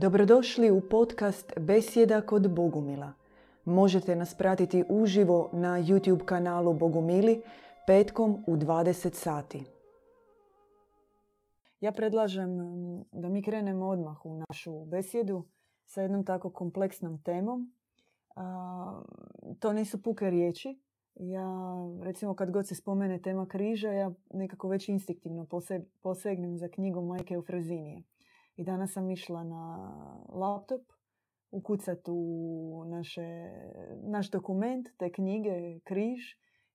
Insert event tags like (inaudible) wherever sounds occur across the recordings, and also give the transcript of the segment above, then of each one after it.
Dobrodošli u podcast Besjeda kod Bogumila. Možete nas pratiti uživo na YouTube kanalu Bogumili petkom u 20 sati. Ja predlažem da mi krenemo odmah u našu besjedu sa jednom tako kompleksnom temom. to nisu puke riječi. Ja, recimo, kad god se spomene tema križa, ja nekako već instiktivno posegnem za knjigom Majke Eufrazinije. I danas sam išla na laptop ukucat u naše, naš dokument, te knjige, križ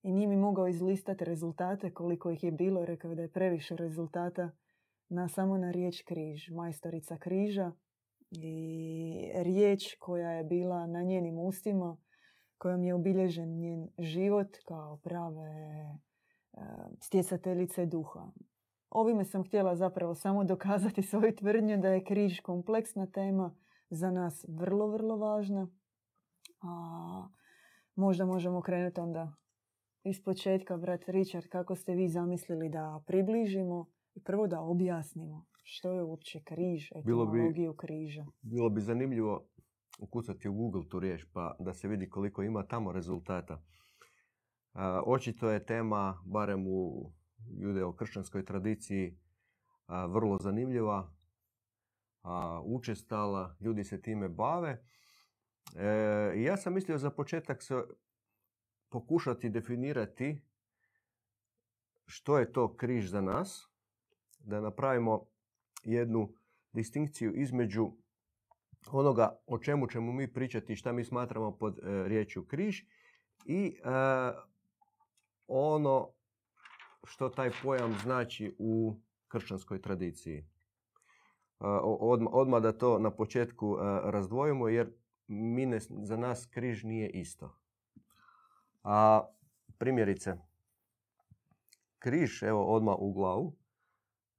i nije mi mogao izlistati rezultate koliko ih je bilo. Rekao da je previše rezultata na, samo na riječ križ, majstorica križa i riječ koja je bila na njenim ustima, kojom je obilježen njen život kao prave e, stjecateljice duha. Ovime sam htjela zapravo samo dokazati (laughs) svoju tvrdnju da je križ kompleksna tema, za nas vrlo, vrlo važna. A, možda možemo krenuti onda iz početka, brat Richard, kako ste vi zamislili da približimo i prvo da objasnimo što je uopće križ, etimologiju bi, križa. Bilo bi zanimljivo ukucati u Google tu riječ pa da se vidi koliko ima tamo rezultata. očito je tema, barem u judeo-kršćanskoj tradiciji, vrlo zanimljiva, učestala, ljudi se time bave. E, ja sam mislio za početak se pokušati definirati što je to križ za nas, da napravimo jednu distinkciju između onoga o čemu ćemo mi pričati, šta mi smatramo pod e, riječju križ i e, ono što taj pojam znači u kršćanskoj tradiciji. Odmah da to na početku razdvojimo jer mi za nas križ nije isto. A primjerice, križ, evo odmah u glavu,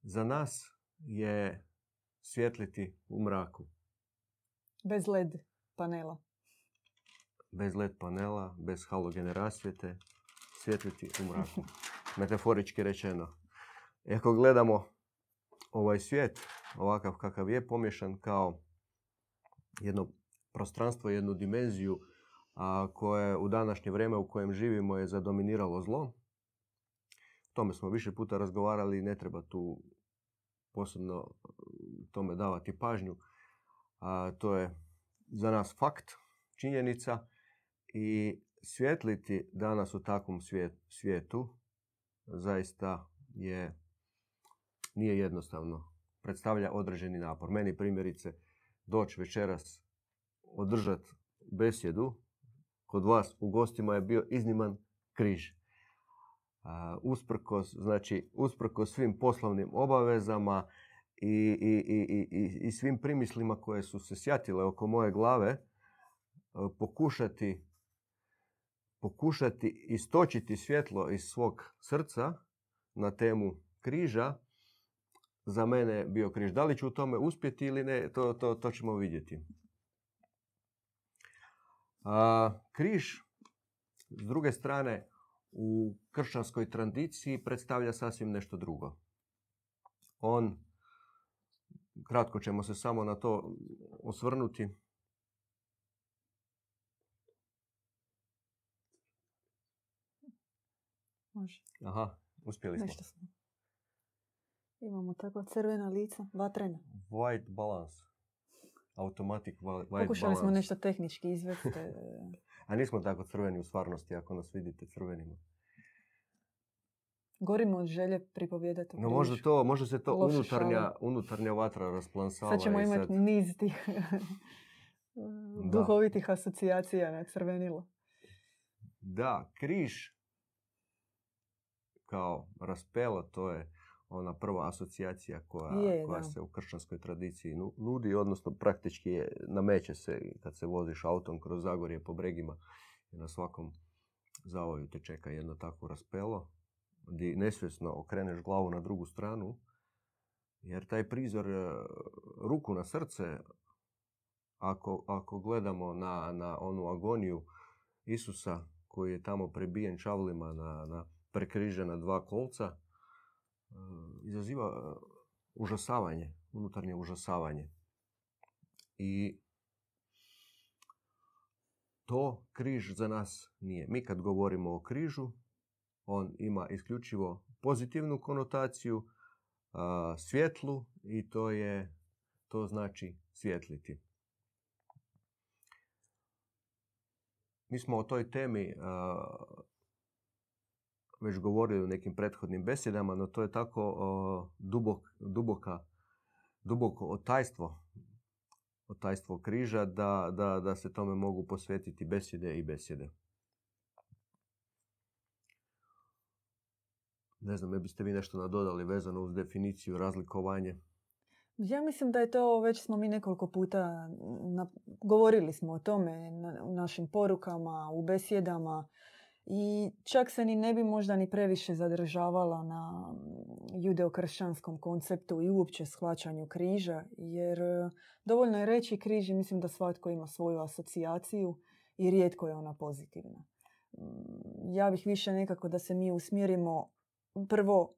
za nas je svjetliti u mraku. Bez led panela. Bez led panela, bez halogene rasvjete, svjetliti u mraku. (laughs) Metaforički rečeno. I ako gledamo ovaj svijet, ovakav kakav je, pomješan kao jedno prostranstvo, jednu dimenziju a, koje u današnje vrijeme u kojem živimo je zadominiralo zlo. O tome smo više puta razgovarali i ne treba tu posebno tome davati pažnju. A, to je za nas fakt, činjenica i svjetliti danas u takvom svijetu zaista je nije jednostavno. Predstavlja određeni napor. Meni primjerice doći večeras održati besjedu kod vas u gostima je bio izniman križ. usprkos, znači, usprkos svim poslovnim obavezama i, i, i, i, svim primislima koje su se sjatile oko moje glave, pokušati pokušati istočiti svjetlo iz svog srca na temu križa za mene bio križ. Da li ću u tome uspjeti ili ne, to, to, to ćemo vidjeti. A, križ, s druge strane, u kršćanskoj tradiciji predstavlja sasvim nešto drugo. On, kratko ćemo se samo na to osvrnuti. Može. Aha, uspjeli smo. Nešto smo. Imamo takva crvena lica, vatrena. White balance. Automatic white Pokušali smo nešto tehnički izvesti. (laughs) A nismo tako crveni u stvarnosti ako nas vidite crvenima. Gorimo od želje pripovjedati. No možda, to, možda se to unutarnja, unutarnja vatra rasplansala. Sad ćemo imati sad... niz tih (laughs) duhovitih asocijacija na crvenilo. Da, križ kao raspelo, to je ona prva asocijacija koja, koja se u kršćanskoj tradiciji nudi, odnosno praktički je, nameće se kad se voziš autom kroz Zagorje po bregima i na svakom zavoju te čeka jedno takvo raspelo gdje nesvjesno okreneš glavu na drugu stranu jer taj prizor e, ruku na srce ako, ako gledamo na, na onu agoniju Isusa koji je tamo prebijen čavlima na, na prekrižena dva kolca izaziva užasavanje, unutarnje užasavanje. I to križ za nas nije. Mi kad govorimo o križu, on ima isključivo pozitivnu konotaciju, svjetlu i to je to znači svjetliti. Mi smo o toj temi već govorili u nekim prethodnim besjedama, no to je tako dubok, duboka, duboko otajstvo, otajstvo križa da, da, da se tome mogu posvetiti besjede i besjede. Ne znam, ne biste vi nešto nadodali vezano uz definiciju, razlikovanje? Ja mislim da je to, već smo mi nekoliko puta govorili smo o tome u našim porukama, u besjedama i čak se ni ne bi možda ni previše zadržavala na judeokršćanskom konceptu i uopće shvaćanju križa, jer e, dovoljno je reći križ i mislim da svatko ima svoju asocijaciju i rijetko je ona pozitivna. Mm, ja bih više nekako da se mi usmjerimo prvo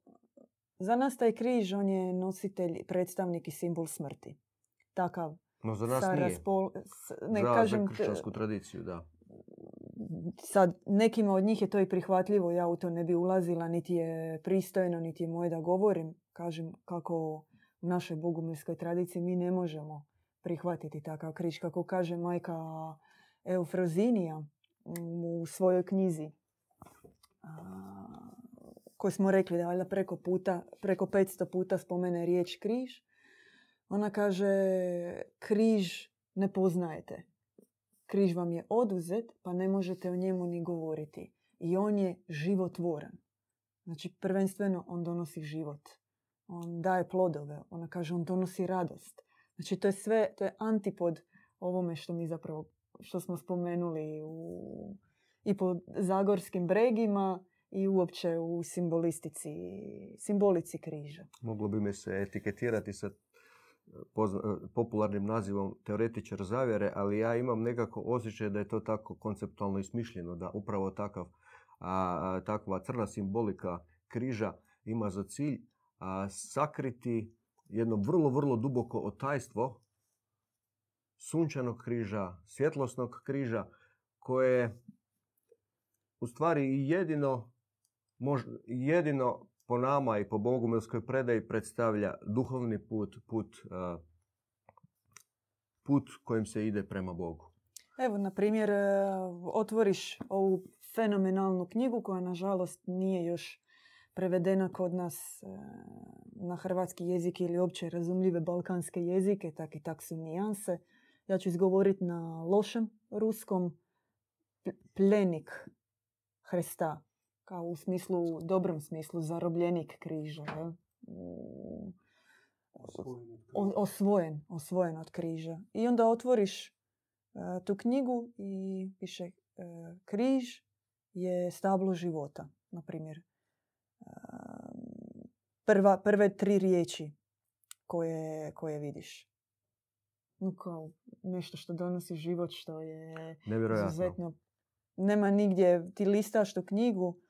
za nas taj križ, on je nositelj, predstavnik i simbol smrti. Takav. No za nas nije. Raspol... Ne, za, kažem, za kršćansku tradiciju, da. Sad, nekima od njih je to i prihvatljivo, ja u to ne bi ulazila, niti je pristojno, niti je moje da govorim. Kažem kako u našoj bogumilskoj tradiciji mi ne možemo prihvatiti takav križ. Kako kaže majka Eufrozinija u svojoj knjizi koju smo rekli da valjda preko puta, preko 500 puta spomene riječ križ. Ona kaže križ ne poznajete. Križ vam je oduzet pa ne možete o njemu ni govoriti. I on je životvoran. Znači prvenstveno on donosi život. On daje plodove. Ona kaže on donosi radost. Znači to je sve, to je antipod ovome što mi zapravo, što smo spomenuli u, i po zagorskim bregima i uopće u simbolistici, simbolici križa. Moglo bi me se etiketirati sa popularnim nazivom teoretičar zavjere, ali ja imam nekako osjećaj da je to tako konceptualno ismišljeno, da upravo takav, a, takva crna simbolika križa ima za cilj a, sakriti jedno vrlo, vrlo duboko otajstvo sunčanog križa, svjetlosnog križa, koje u stvari jedino jedino po nama i po bogumilskoj predaji predstavlja duhovni put, put, put kojim se ide prema Bogu. Evo, na primjer, e, otvoriš ovu fenomenalnu knjigu koja, nažalost, nije još prevedena kod nas e, na hrvatski jezik ili opće razumljive balkanske jezike, tak i tak su nijanse. Ja ću izgovoriti na lošem ruskom pljenik Hrista kao u smislu, dobrom smislu, zarobljenik križa. Je? Osvojen, osvojen od križa. I onda otvoriš uh, tu knjigu i piše uh, križ je stablo života, na primjer. Uh, prva, prve tri riječi koje, koje vidiš. No kao nešto što donosi život, što je izuzetno... Nema nigdje, ti listaš tu knjigu,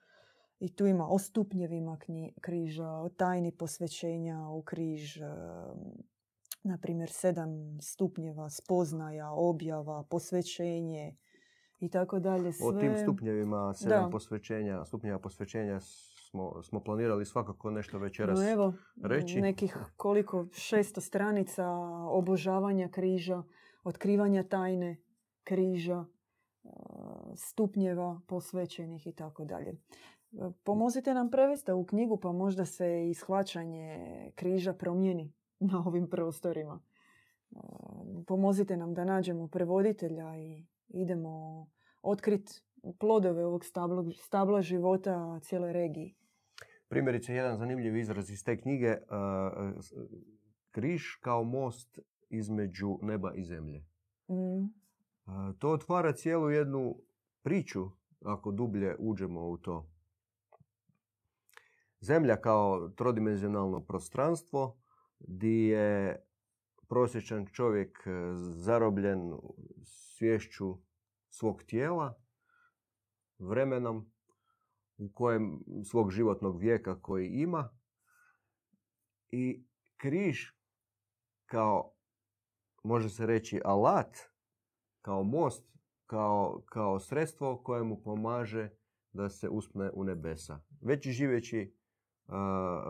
i tu ima o stupnjevima križa, o tajni posvećenja u križ, na primjer sedam stupnjeva spoznaja, objava, posvećenje i tako dalje. O tim stupnjevima sedam posvećenja, stupnjeva posvećenja smo, smo planirali svakako nešto večeras no evo, reći. Nekih koliko, šesto stranica obožavanja križa, otkrivanja tajne križa, stupnjeva posvećenih i tako dalje. Pomozite nam prevesti u knjigu pa možda se i shvaćanje križa promijeni (laughs) na ovim prostorima. E, pomozite nam da nađemo prevoditelja i idemo otkriti plodove ovog stabla, stabla života cijeloj regiji. Primjerice, jedan zanimljiv izraz iz te knjige, e, križ kao most između neba i zemlje. Mm. E, to otvara cijelu jednu priču, ako dublje uđemo u to. Zemlja kao trodimenzionalno prostranstvo gdje je prosječan čovjek e, zarobljen svješću svog tijela, vremenom u kojem svog životnog vijeka koji ima i križ kao može se reći, alat, kao most, kao, kao sredstvo koje mu pomaže da se uspne u nebesa. Već živeći,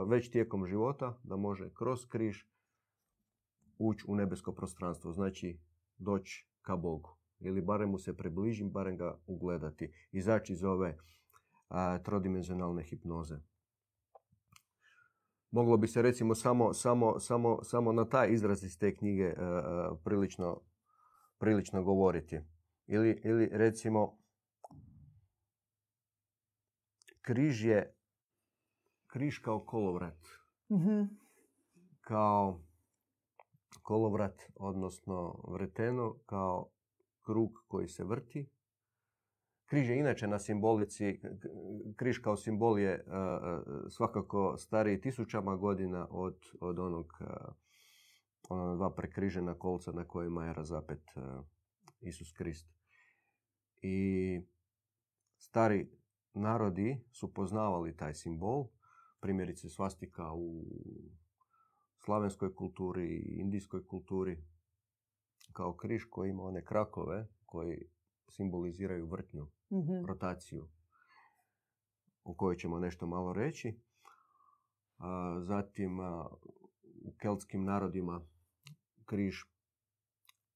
već tijekom života, da može kroz križ ući u nebesko prostranstvo. Znači, doći ka Bogu. Ili barem mu se približim, barem ga ugledati. Izaći iz ove trodimenzionalne hipnoze. Moglo bi se recimo samo, samo, samo, samo na taj izraz iz te knjige prilično, prilično govoriti. Ili, ili recimo križ je križ kao kolovrat. mm Kao kolovrat, odnosno vreteno, kao krug koji se vrti. Križ je inače na simbolici, križ kao simbol je svakako stariji tisućama godina od, od onog ona dva prekrižena kolca na kojima je razapet Isus Krist. I stari narodi su poznavali taj simbol, primjerice svastika u slavenskoj kulturi i indijskoj kulturi, kao križ koji ima one krakove koji simboliziraju vrtnju, mm rotaciju, o kojoj ćemo nešto malo reći. zatim u keltskim narodima križ,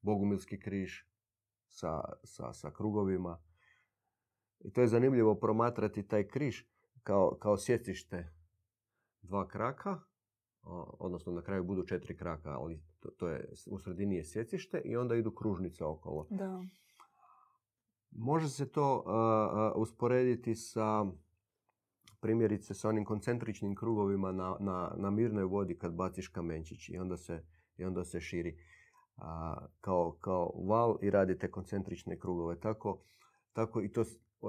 bogumilski križ sa, sa, sa krugovima. I to je zanimljivo promatrati taj križ kao, kao sjecište dva kraka, odnosno na kraju budu četiri kraka, ali to, to je, u sredini je sjecište i onda idu kružnice okolo. Da. Može se to usporediti sa primjerice sa onim koncentričnim krugovima na, na, na mirnoj vodi kad baciš kamenčić i onda se, i onda se širi kao, kao val i radi te koncentrične krugove. Tako, tako, i to,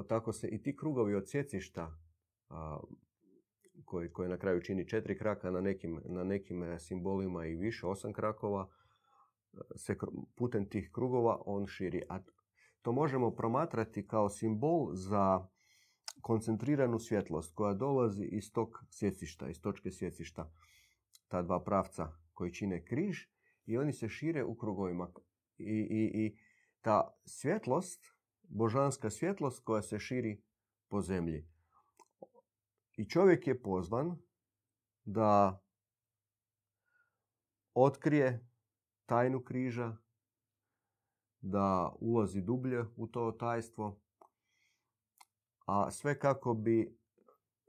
tako se i ti krugovi od sjecišta koji, koji na kraju čini četiri kraka na nekim, na nekim e, simbolima i više, osam krakova, e, se putem tih krugova on širi. A to možemo promatrati kao simbol za koncentriranu svjetlost koja dolazi iz tog sjecišta, iz točke sjecišta, ta dva pravca koji čine križ i oni se šire u krugovima. I, i, i ta svjetlost, božanska svjetlost koja se širi po zemlji. I čovjek je pozvan da otkrije tajnu križa, da ulazi dublje u to tajstvo, a sve kako bi,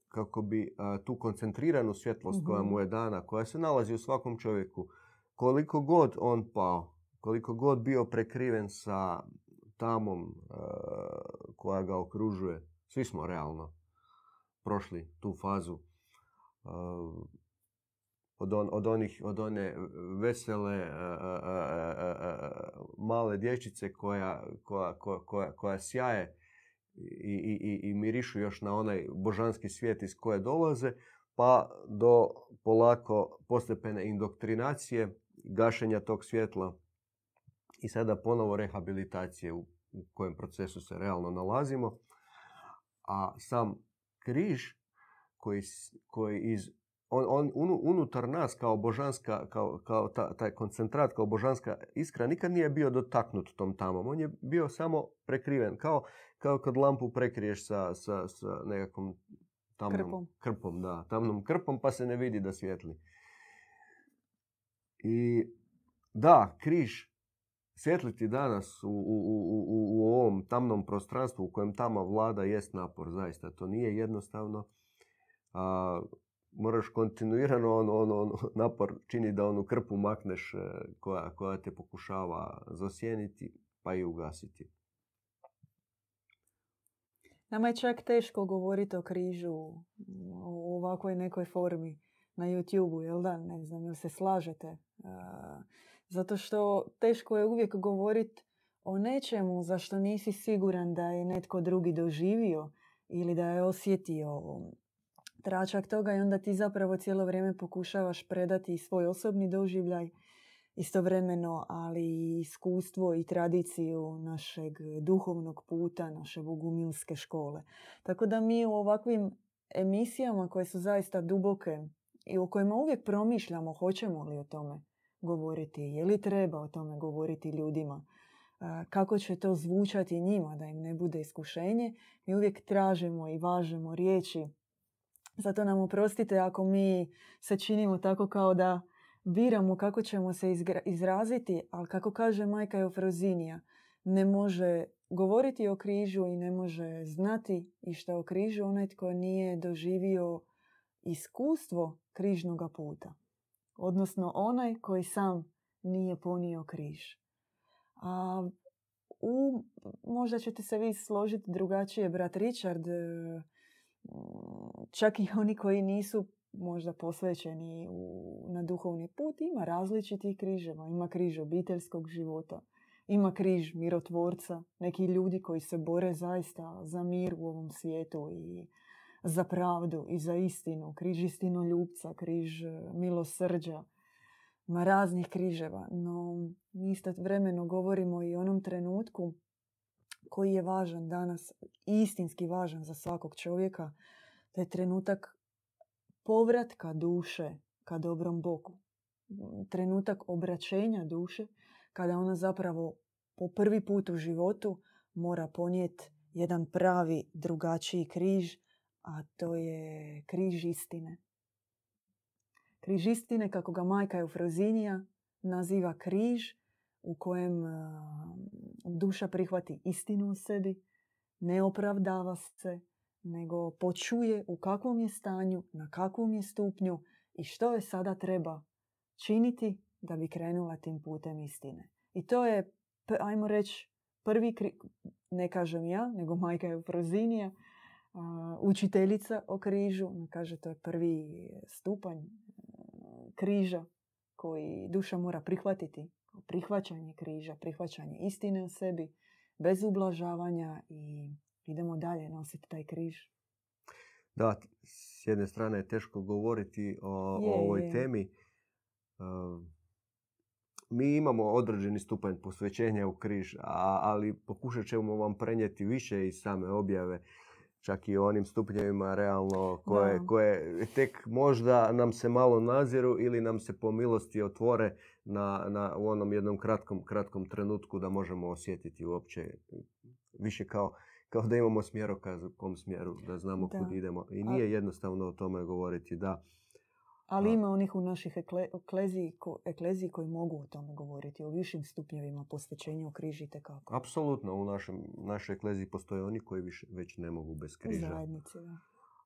kako bi tu koncentriranu svjetlost koja mhm. mu je dana, koja se nalazi u svakom čovjeku, koliko god on pao, koliko god bio prekriven sa tamom koja ga okružuje, svi smo realno prošli tu fazu od, od, onih, od one vesele male dječice koja, koja, koja, koja sjaje i, i, i mirišu još na onaj božanski svijet iz koje dolaze, pa do polako postepene indoktrinacije, gašenja tog svjetla i sada ponovo rehabilitacije u kojem procesu se realno nalazimo. A sam križ koji, koji iz, on, on unutar nas kao božanska, kao, kao taj koncentrat, kao božanska iskra nikad nije bio dotaknut tom tamom. On je bio samo prekriven, kao, kao kad lampu prekriješ sa, sa, sa nekakvom tamnom krpom. krpom, da, tamnom krpom pa se ne vidi da svijetli. I da, križ svjetliti danas u, u, u, u, ovom tamnom prostranstvu u kojem tama vlada jest napor, zaista. To nije jednostavno. A, moraš kontinuirano on, on, on, napor čini da onu krpu makneš e, koja, koja te pokušava zasjeniti pa i ugasiti. Nama je čak teško govoriti o križu u ovakvoj nekoj formi na YouTube-u, jel da? Ne znam, jel se slažete? Zato što teško je uvijek govoriti o nečemu za što nisi siguran da je netko drugi doživio ili da je osjetio tračak toga i onda ti zapravo cijelo vrijeme pokušavaš predati svoj osobni doživljaj istovremeno, ali i iskustvo i tradiciju našeg duhovnog puta, naše bogumilske škole. Tako da mi u ovakvim emisijama koje su zaista duboke i u kojima uvijek promišljamo hoćemo li o tome govoriti, je li treba o tome govoriti ljudima, kako će to zvučati njima da im ne bude iskušenje. Mi uvijek tražimo i važemo riječi. Zato nam oprostite ako mi se činimo tako kao da biramo kako ćemo se izraziti, ali kako kaže majka Eufrozinija, ne može govoriti o križu i ne može znati išta o križu onaj tko nije doživio iskustvo križnog puta. Odnosno onaj koji sam nije ponio križ. A u, možda ćete se vi složiti drugačije, brat Richard, e, čak i oni koji nisu možda posvećeni u, na duhovni put, ima različitih križeva. Ima križ obiteljskog života, ima križ mirotvorca, neki ljudi koji se bore zaista za mir u ovom svijetu i za pravdu i za istinu. Križ ljubca, križ milosrđa, ma raznih križeva. No, mi isto vremeno govorimo i o onom trenutku koji je važan danas, istinski važan za svakog čovjeka. To je trenutak povratka duše ka dobrom Bogu. Trenutak obraćenja duše kada ona zapravo po prvi put u životu mora ponijeti jedan pravi drugačiji križ, a to je križ istine. Križ istine, kako ga majka Eufrozinija naziva križ u kojem duša prihvati istinu u sebi, ne opravdava se, nego počuje u kakvom je stanju, na kakvom je stupnju i što je sada treba činiti da bi krenula tim putem istine. I to je, ajmo reći, prvi, ne kažem ja, nego majka Eufrozinija, učiteljica o križu, kaže to je prvi stupanj križa koji duša mora prihvatiti. Prihvaćanje križa, prihvaćanje istine u sebi, bez ublažavanja i idemo dalje nositi taj križ. Da, s jedne strane je teško govoriti o, ovoj temi. mi imamo određeni stupanj posvećenja u križ, ali pokušat ćemo vam prenijeti više iz same objave čak i onim stupnjevima realno koje, koje tek možda nam se malo naziru ili nam se po milosti otvore na, na, u onom jednom kratkom, kratkom trenutku da možemo osjetiti uopće više kao, kao da imamo smjerokaz u kom smjeru, da znamo kud idemo. I nije jednostavno o tome govoriti da ali ima onih u naših ekleziji, koji mogu o tome govoriti, o višim stupnjevima posvećenja u križi kako. Apsolutno, u našem, našoj ekleziji postoje oni koji više, već ne mogu bez križa. Zajednici,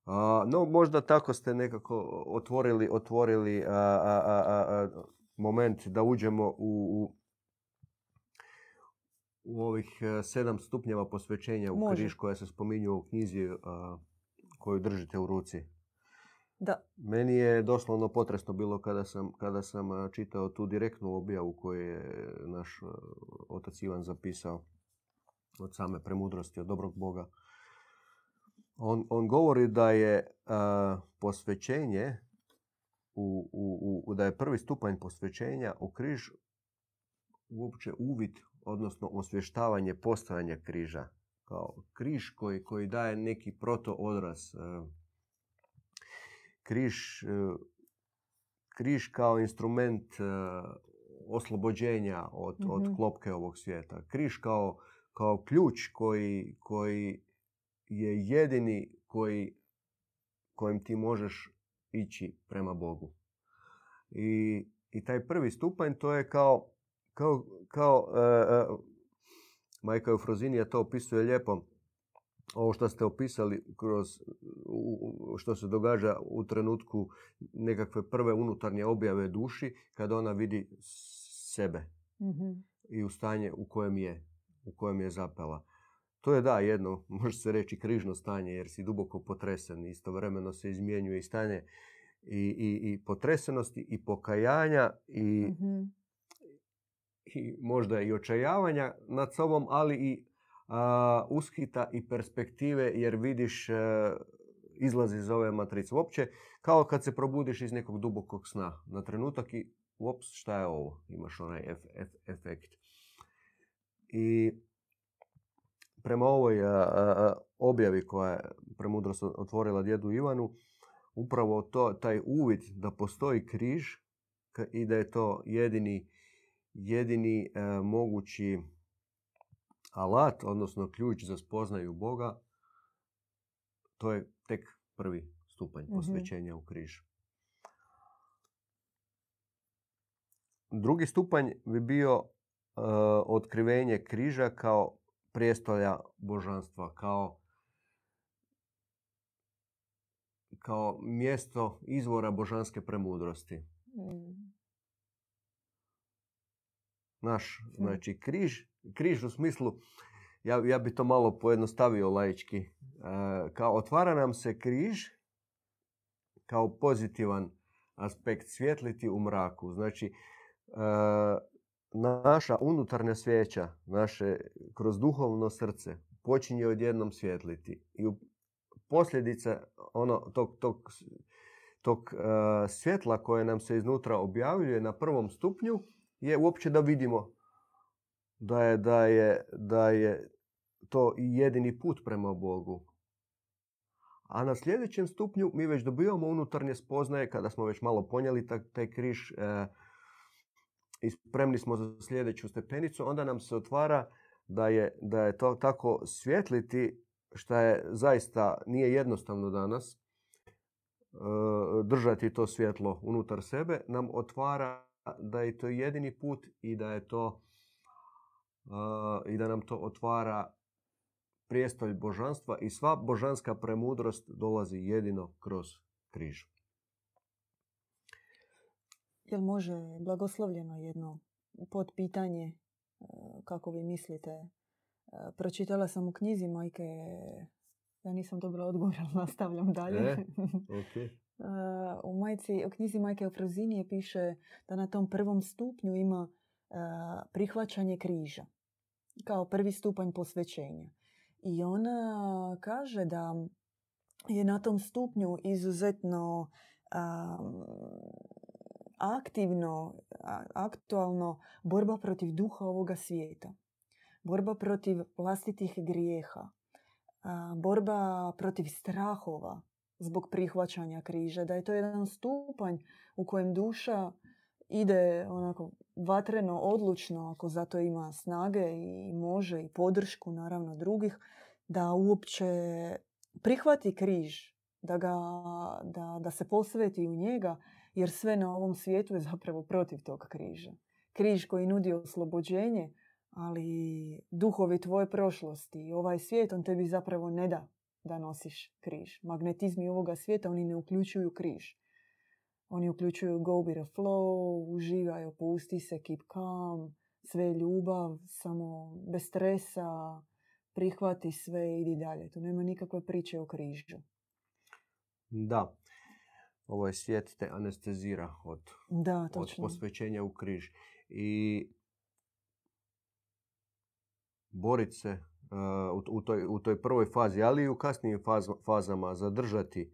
da. no, možda tako ste nekako otvorili, otvorili moment da uđemo u, u, u ovih e, sedam stupnjeva posvećenja u križ koja se spominju u knjizi koju držite u ruci. Da. Meni je doslovno potresno bilo kada sam, kada sam čitao tu direktnu objavu koju je naš otac Ivan zapisao od same premudrosti, od dobrog Boga. On, on govori da je posvećenje, u, u, u, da je prvi stupanj posvećenja u križ uopće uvid, odnosno osvještavanje postojanja križa. Kao križ koji, koji daje neki proto odraz križ, e, križ kao instrument e, oslobođenja od, od mhm. klopke ovog svijeta. Križ kao, kao ključ koji, koji je jedini koji, kojim ti možeš ići prema Bogu. I, i taj prvi stupanj to je kao, kao, kao uh, uh, Majka Eufrozinija to opisuje lijepo ovo što ste opisali kroz što se događa u trenutku nekakve prve unutarnje objave duši kada ona vidi sebe mm i u stanje u kojem je u kojem je zapela. To je da jedno, (laughs) može se reći križno stanje jer si duboko potresen. Istovremeno se izmjenjuje i stanje i, i, i potresenosti i pokajanja i, mm i možda i očajavanja nad sobom, ali i uskita i perspektive jer vidiš e, izlazi iz ove matrice. Uopće kao kad se probudiš iz nekog dubokog sna na trenutak i uops šta je ovo? Imaš onaj efekt. I prema ovoj objavi koja je premudrost otvorila djedu Ivanu, upravo to, taj uvid da postoji križ i da je to jedini, jedini e, mogući alat, odnosno ključ za spoznaju Boga, to je tek prvi stupanj Mhm. posvećenja u križ. Drugi stupanj bi bio e, otkrivenje križa kao prijestolja božanstva, kao, kao mjesto izvora božanske premudrosti. Mm. Naš, Hmm. znači križ, križ u smislu, ja, ja bi to malo pojednostavio laički, e, kao otvara nam se križ kao pozitivan aspekt svjetliti u mraku. Znači, e, naša unutarnja svijeća, naše kroz duhovno srce počinje odjednom svjetliti. I posljedica ono, tog, tog, tog e, svjetla koje nam se iznutra objavljuje na prvom stupnju je uopće da vidimo da je, da je, da je to jedini put prema Bogu. A na sljedećem stupnju mi već dobivamo unutarnje spoznaje kada smo već malo ponijeli taj, križ e, i spremni smo za sljedeću stepenicu, onda nam se otvara da je, da je to tako svjetliti što je zaista nije jednostavno danas e, držati to svjetlo unutar sebe, nam otvara da je to jedini put i da je to i da nam to otvara prijestolj božanstva i sva božanska premudrost dolazi jedino kroz križ. Jel može blagoslovljeno jedno potpitanje, e, kako vi mislite? E, Pročitala sam u knjizi majke, ja nisam dobila odgovor, ali (laughs) nastavljam dalje. E? (laughs) Okay. E, u, majci, u knjizi Majke Ofrozinije piše da na tom prvom stupnju ima prihvaćanje križa kao prvi stupanj posvećenja. I ona kaže da je na tom stupnju izuzetno aktivno, aktualno borba protiv duha ovoga svijeta. Borba protiv vlastitih grijeha. Borba protiv strahova zbog prihvaćanja križa. Da je to jedan stupanj u kojem duša ide onako vatreno, odlučno, ako zato ima snage i može i podršku naravno drugih, da uopće prihvati križ, da, ga, da, da se posveti u njega, jer sve na ovom svijetu je zapravo protiv tog križa. Križ koji nudi oslobođenje, ali duhovi tvoje prošlosti i ovaj svijet, on tebi zapravo ne da da nosiš križ. Magnetizmi ovoga svijeta, oni ne uključuju križ. Oni uključuju go with the flow, uživaj, opusti se, keep calm, sve je ljubav, samo bez stresa, prihvati sve, idi dalje. Tu nema nikakve priče o križu. Da, ovaj svijet te anestezira od, Da, od posvećenja u križ. I borit se uh, u, u, toj, u toj prvoj fazi, ali i u kasnijim faz- fazama zadržati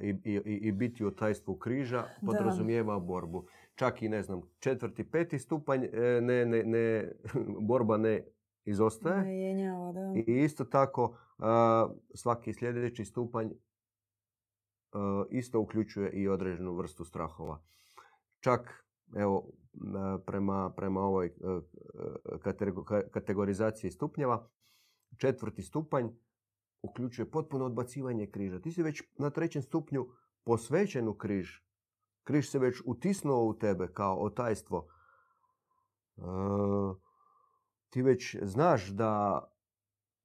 i, i, i- biti u tajstvu križa podrazumijeva borbu. Čak i, ne znam, četvrti, peti stupanj e, ne, ne, ne, (laughs) borba ne izostaje. Ne jenjava, da. I isto tako svaki sljedeći stupanj isto uključuje i određenu vrstu strahova. Čak evo prema, prema ovoj kategor- ka- kategorizaciji stupnjeva četvrti stupanj uključuje potpuno odbacivanje križa. Ti si već na trećem stupnju posvećen u križ. Križ se već utisnuo u tebe kao otajstvo. E, ti već znaš da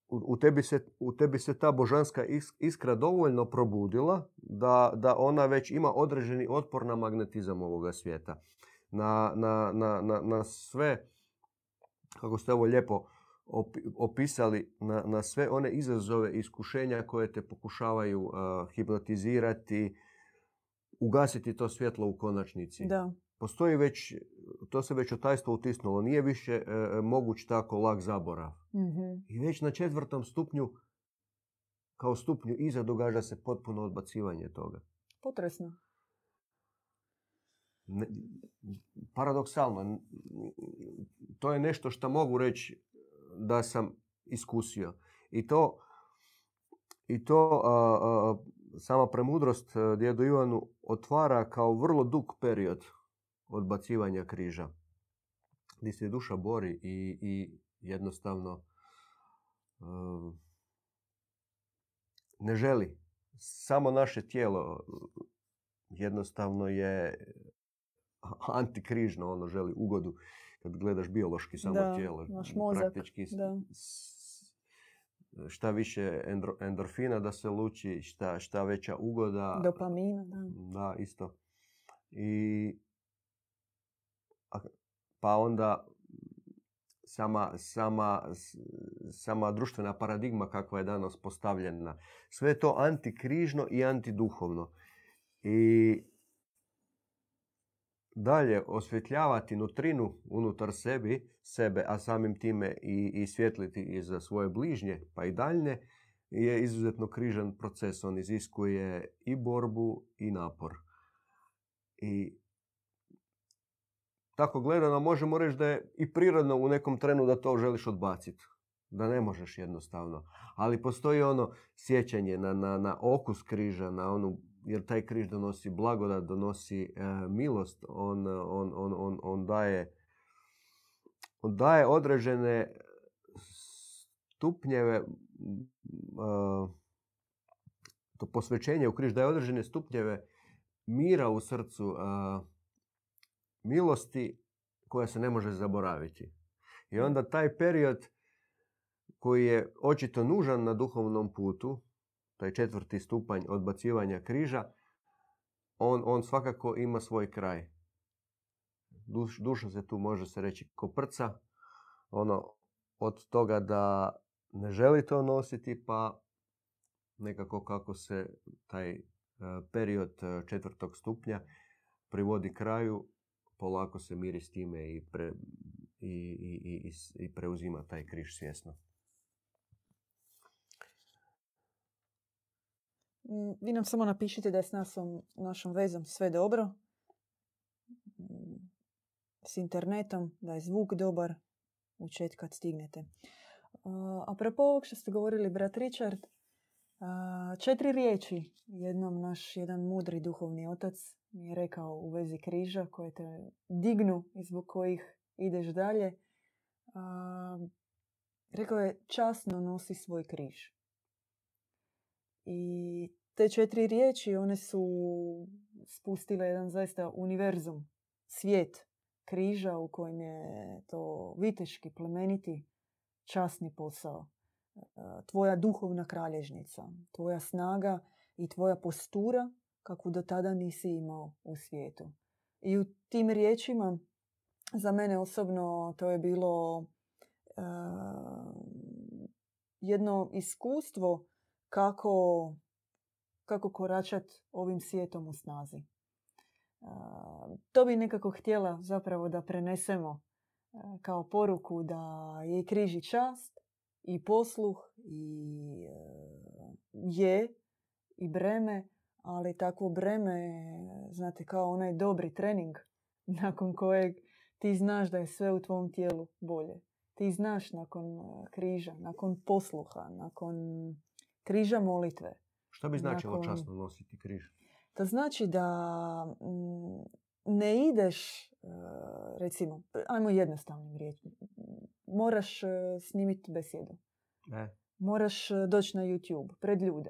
u, tebi, se, u tebi se ta božanska is- iskra dovoljno probudila da, da ona već ima određeni otpor na magnetizam ovoga svijeta. Na, na, na, na, sve, kako ste ovo lijepo opisali, na, na sve one izazove i iskušenja koje te pokušavaju uh, hipnotizirati, ugasiti to svjetlo u konačnici Da, postoji već, to se već otajstvo utisnulo, nije više e, moguć tako lak zaborav. mhm, I već na četvrtom stupnju, kao stupnju iza, događa se potpuno odbacivanje toga. potresno. Ne, paradoksalno, to je nešto što mogu reći da sam iskusio. I to, i to a, a, sama premudrost a, djedu Ivanu otvara kao vrlo dug period odbacivanja križa. Gdje se duša bori i, i jednostavno um, ne želi. Samo naše tijelo jednostavno je antikrižno, ono želi ugodu. Kad gledaš biološki samo Da, tijelo, naš mozak, praktički da. šta više endro- endorfina da se luči, šta, šta veća ugoda. Dopamina, da. Da, isto. I a- pa onda sama, sama, sama društvena paradigma kakva je danas postavljena. Sve je to antikrižno i antiduhovno. I dalje osvjetljavati nutrinu unutar sebi, sebe, a samim time i, i svjetliti i za svoje bližnje, pa i daljne, je izuzetno križan proces. On iziskuje i borbu i napor. I tako gledano možemo reći da je i prirodno u nekom trenu da to želiš odbaciti. Da ne možeš jednostavno. Ali postoji ono sjećanje na, na, na okus križa, na onu, jer taj križ donosi blagodat, donosi e, milost, on, on, on, on, on daje on daje određene stupnjeve e, to posvećenje u križ daje određene stupnjeve mira u srcu, a, milosti koja se ne može zaboraviti. I onda taj period koji je očito nužan na duhovnom putu, taj četvrti stupanj odbacivanja križa, on, on svakako ima svoj kraj. Duš, duša se tu može se reći koprca, ono, od toga da ne želi to nositi, pa nekako kako se taj e, period e, četvrtog stupnja privodi kraju, polako se miri s time i, pre, i, i, i preuzima taj križ svjesno. Vi nam samo napišite da je s nasom, našom vezom sve dobro. Mm, S internetom, da je zvuk dobar u chat kad stignete. A a propos ovog što ste govorili, brat Richard, četiri riječi jednom naš jedan mudri duhovni otac mi je rekao u vezi križa koje te dignu i zbog kojih ideš dalje. A, rekao je časno nosi svoj križ. I te četiri riječi, one su spustile jedan zaista univerzum, svijet križa u kojem je to viteški, plemeniti, časni posao. E, Tvoja duhovna kralježnica, tvoja snaga i tvoja postura kakvu do tada nisi imao u svijetu. I u tim riječima, za mene osobno, to je bilo e, jedno iskustvo kako, kako koračat ovim svijetom u snazi. To bi nekako htjela zapravo da prenesemo kao poruku da je i križ i čast i posluh i e, je i breme, ali takvo breme, znate, kao onaj dobri trening (laughs) nakon kojeg ti znaš da je sve u tvom tijelu bolje. Ti znaš nakon e, križa, nakon posluha, nakon križa molitve. Što bi značilo Nakon- časno nositi križ? To znači da mm, ne ideš, e, recimo, ajmo jednostavnim riječima, moraš e, snimiti besjedu. E, Moraš e, doći na YouTube, pred ljude.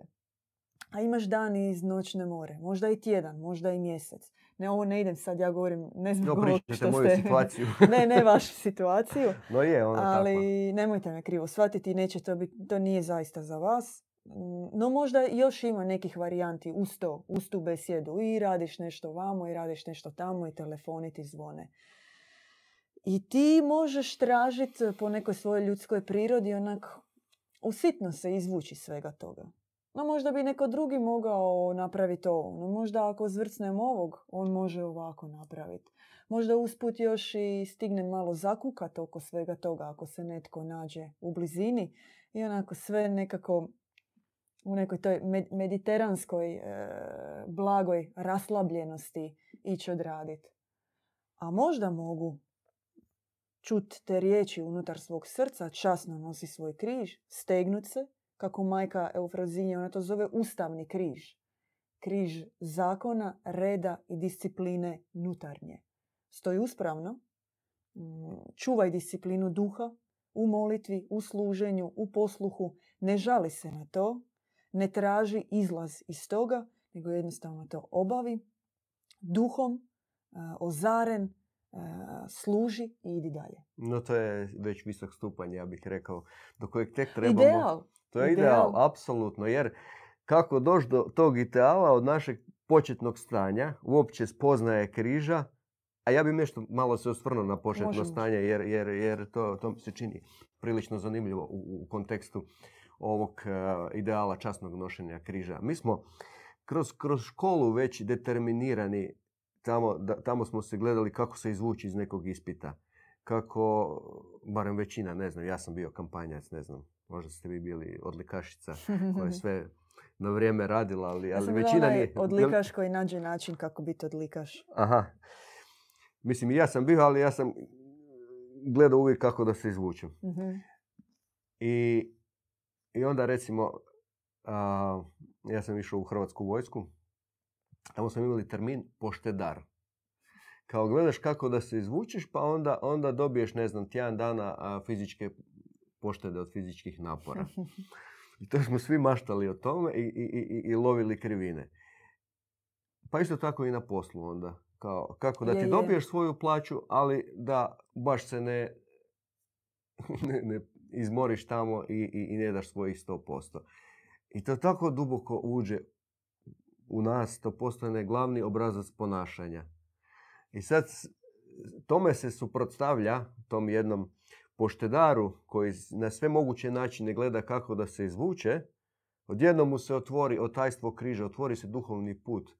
A imaš dan iz noćne more, možda i tjedan, možda i mjesec. Ne, ovo ne idem sad, ja govorim, ne znam no, što moju ste- situaciju. (laughs) ne, ne vašu situaciju, (laughs) no je, ona ali takva. nemojte me krivo shvatiti, neće to biti, to nije zaista za vas. Mm, No možda još ima nekih varijanti uz to, uz tu besjedu. I radiš nešto vamo i radiš nešto tamo i telefoni ti zvone. I ti možeš tražiti po nekoj svojoj ljudskoj prirodi onak usitno se izvući iz svega toga. No možda bi neko drugi mogao napraviti ovo. No možda ako zvrcnem ovog, on može ovako napraviti. Možda usput još i stigne malo zakukat oko svega toga ako se netko nađe u blizini i onako sve nekako u nekoj toj med- mediteranskoj e, blagoj raslabljenosti ići odraditi. A možda mogu čut te riječi unutar svog srca, časno nosi svoj križ, stegnut se, kako majka Eufrozinja, ona to zove ustavni križ. Križ zakona, reda i discipline nutarnje. stoji uspravno, mm, čuvaj disciplinu duha u molitvi, u služenju, u posluhu, ne žali se na to, ne traži izlaz iz toga, nego jednostavno to obavi, duhom, ozaren, služi i idi dalje. No to je već visok stupanj, ja bih rekao, do kojeg tek trebamo... Ideal. To je ideal, apsolutno, jer kako doći do tog ideala od našeg početnog stanja, uopće spoznaje križa, a ja bih nešto malo se osvrnuo na početno stanje, jer, jer, jer to, to se čini prilično zanimljivo u, u kontekstu ovog uh, ideala časnog nošenja križa. Mi smo kroz, kroz školu već determinirani, tamo, da, tamo smo se gledali kako se izvući iz nekog ispita. Kako, barem većina, ne znam, ja sam bio kampanjac, ne znam, možda ste vi bili odlikašica koja je (laughs) sve na vrijeme radila, ali, ali većina nije... odlikaš koji nađe način kako biti odlikaš. Aha. Mislim, i ja sam bio, ali ja sam gledao uvijek kako da se izvučem. Mhm. I, I onda recimo, a, ja sam išao u Hrvatsku vojsku, tamo smo imali termin poštedar. Kao gledaš kako da se izvučeš, pa onda, onda dobiješ, ne znam, tjedan dana a, fizičke poštede od fizičkih napora. (laughs) I to smo svi maštali o tome i, i, i, i lovili krivine. Pa isto tako i na poslu onda. Kao, kako da ti dobiješ svoju plaću, ali da baš se ne, (laughs) ne, ne izmoriš tamo i, i, i ne daš svojih 100%. I to tako duboko uđe u nas, to postane glavni obrazac ponašanja. I sad tome se suprotstavlja, tom jednom poštedaru koji na sve moguće načine gleda kako da se izvuče, odjednom mu se otvori otajstvo križa, otvori se duhovni put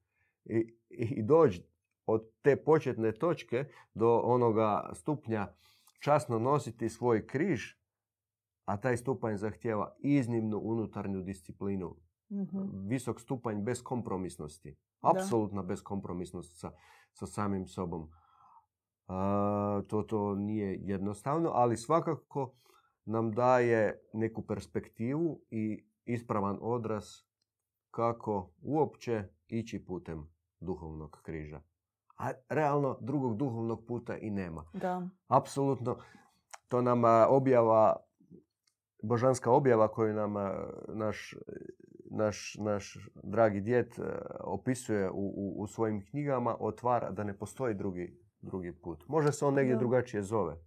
i, i, i dođe od te početne točke do onoga stupnja časno nositi svoj križ, a taj stupanj zahtjeva iznimnu unutarnju disciplinu. Mhm. Visok stupanj beskompromisnosti. Apsolutna beskompromisnost sa, sa samim sobom. A, to, to nije jednostavno, ali svakako nam daje neku perspektivu i ispravan odraz kako uopće ići putem duhovnog križa. A realno drugog duhovnog puta i nema. Da. Apsolutno. To nam objava, božanska objava koju nam naš, naš, naš dragi djed opisuje u, u, u svojim knjigama otvara da ne postoji drugi drugi put. Može se on negdje drugačije zove,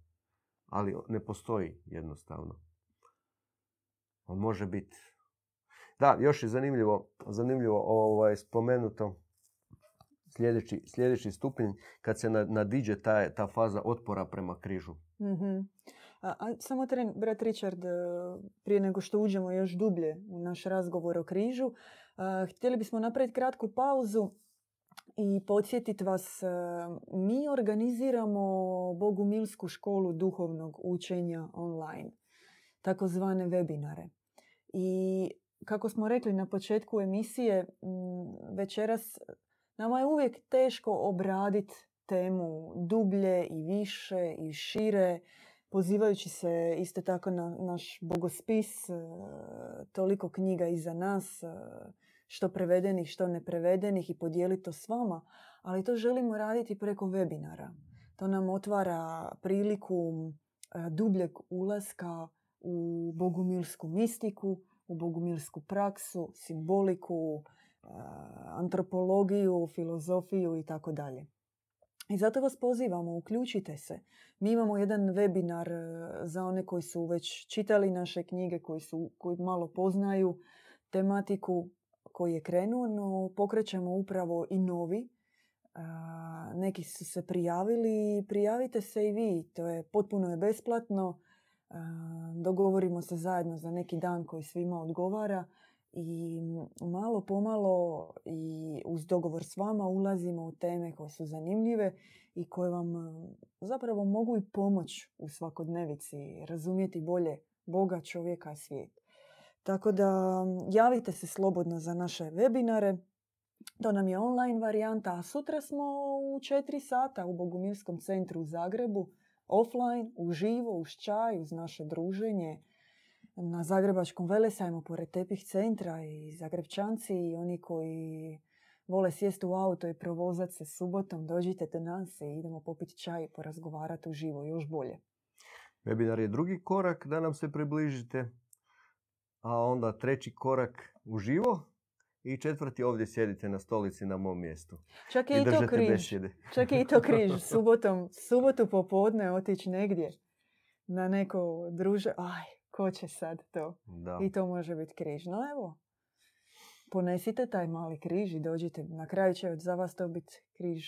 ali ne postoji jednostavno. On može biti. Da, još je zanimljivo, zanimljivo ovaj, spomenuto sljedeći, sljedeći stupanj kad se nadiđe ta, ta faza otpora prema križu. mm A, samo tren, brat Richard, prije nego što uđemo još dublje u naš razgovor o križu, a, htjeli bismo napraviti kratku pauzu i podsjetiti vas, mi organiziramo Bogumilsku školu duhovnog učenja online, takozvane webinare. I kako smo rekli na početku emisije, večeras nama je uvijek teško obraditi temu dublje i više i šire, pozivajući se isto tako na naš bogospis, e, toliko knjiga iza nas, e, što prevedenih, što neprevedenih i podijeliti to s vama, ali to želimo raditi preko webinara. To nam otvara priliku e, dubljeg ulaska u bogumilsku mistiku, u bogumilsku praksu, simboliku, antropologiju, filozofiju i tako dalje. I zato vas pozivamo, uključite se. Mi imamo jedan webinar e, za one koji su već čitali naše knjige, koji, su, koji malo poznaju tematiku koji je krenuo, no pokrećemo upravo i novi. Neki su se prijavili, prijavite se i vi, to je potpuno je besplatno. Dogovorimo se zajedno za neki dan koji svima odgovara i malo pomalo i uz dogovor s vama ulazimo u teme koje su zanimljive i koje vam zapravo mogu i pomoć u svakodnevici, razumjeti bolje Boga, čovjeka i svijet. Tako da javite se slobodno za naše webinare. To nam je online varijanta, a sutra smo u 4 sata u Bogumilskom centru u Zagrebu, offline, uživo, uz čaj, uz naše druženje na Zagrebačkom velesajmu pored tepih centra i Zagrebčanci i oni koji vole sjesti u auto i provozati se subotom, dođite do nas i idemo popiti čaj i porazgovarati uživo, još bolje. Webinar je drugi korak da nam se približite, a onda treći korak uživo i četvrti ovdje sjedite na stolici na mom mjestu. Čak I je i to držite križ. besjede. Čak je i to križ. (laughs) Subotom, subotu popodne otići negdje na neko druže. Aj, ko će sad to? Da. I to može biti križ. No evo, ponesite taj mali križ i dođite. Na kraju će za vas to biti križ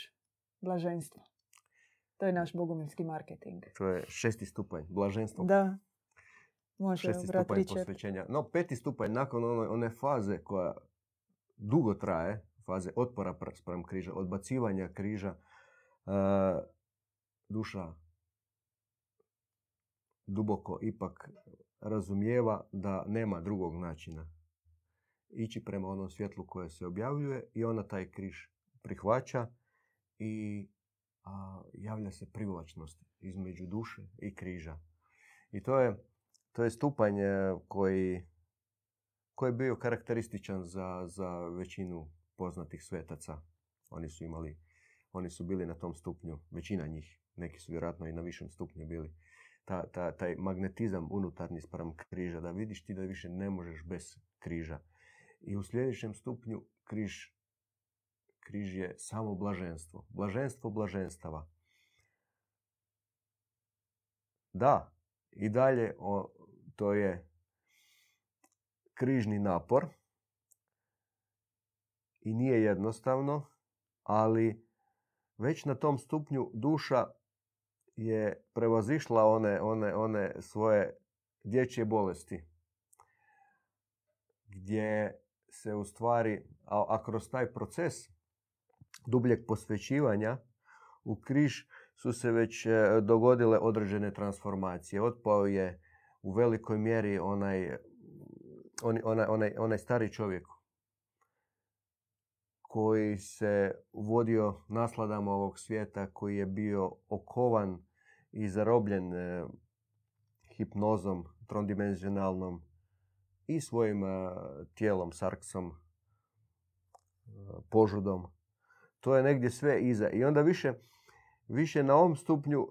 blaženstva. To je naš bogumilski marketing. To je šesti stupanj, blaženstvo. Da. Može, šesti stupanj posvećenja. No, peti stupanj, nakon one, one faze koja dugo traje, faze otpora pr- spram križa, odbacivanja križa, e, duša duboko ipak razumijeva da nema drugog načina ići prema onom svjetlu koje se objavljuje i ona taj križ prihvaća i a, javlja se privlačnost između duše i križa. I to je, to je stupanj e, koji, koji je bio karakterističan za, za većinu poznatih svetaca. Oni su imali, oni su bili na tom stupnju, većina njih, neki su vjerojatno i na višem stupnju bili. Ta, ta, taj magnetizam unutarnji spram križa, da vidiš ti da više ne možeš bez križa. I u sljedećem stupnju križ, križ je samo blaženstvo. Blaženstvo blaženstava. Da, i dalje o, to je križni napor i nije jednostavno, ali već na tom stupnju duša je prevazišla one, one, one svoje dječje bolesti gdje se u stvari, a, a kroz taj proces dubljeg posvećivanja u križ su se već e, dogodile određene transformacije. Otpao je u velikoj mjeri onaj, onaj, onaj, onaj, onaj stari čovjek koji se vodio nasladama ovog svijeta, koji je bio okovan i zarobljen e, hipnozom trodimenzionalnom i svojim e, tijelom, sarksom, e, požudom. To je negdje sve iza. I onda više, više na ovom stupnju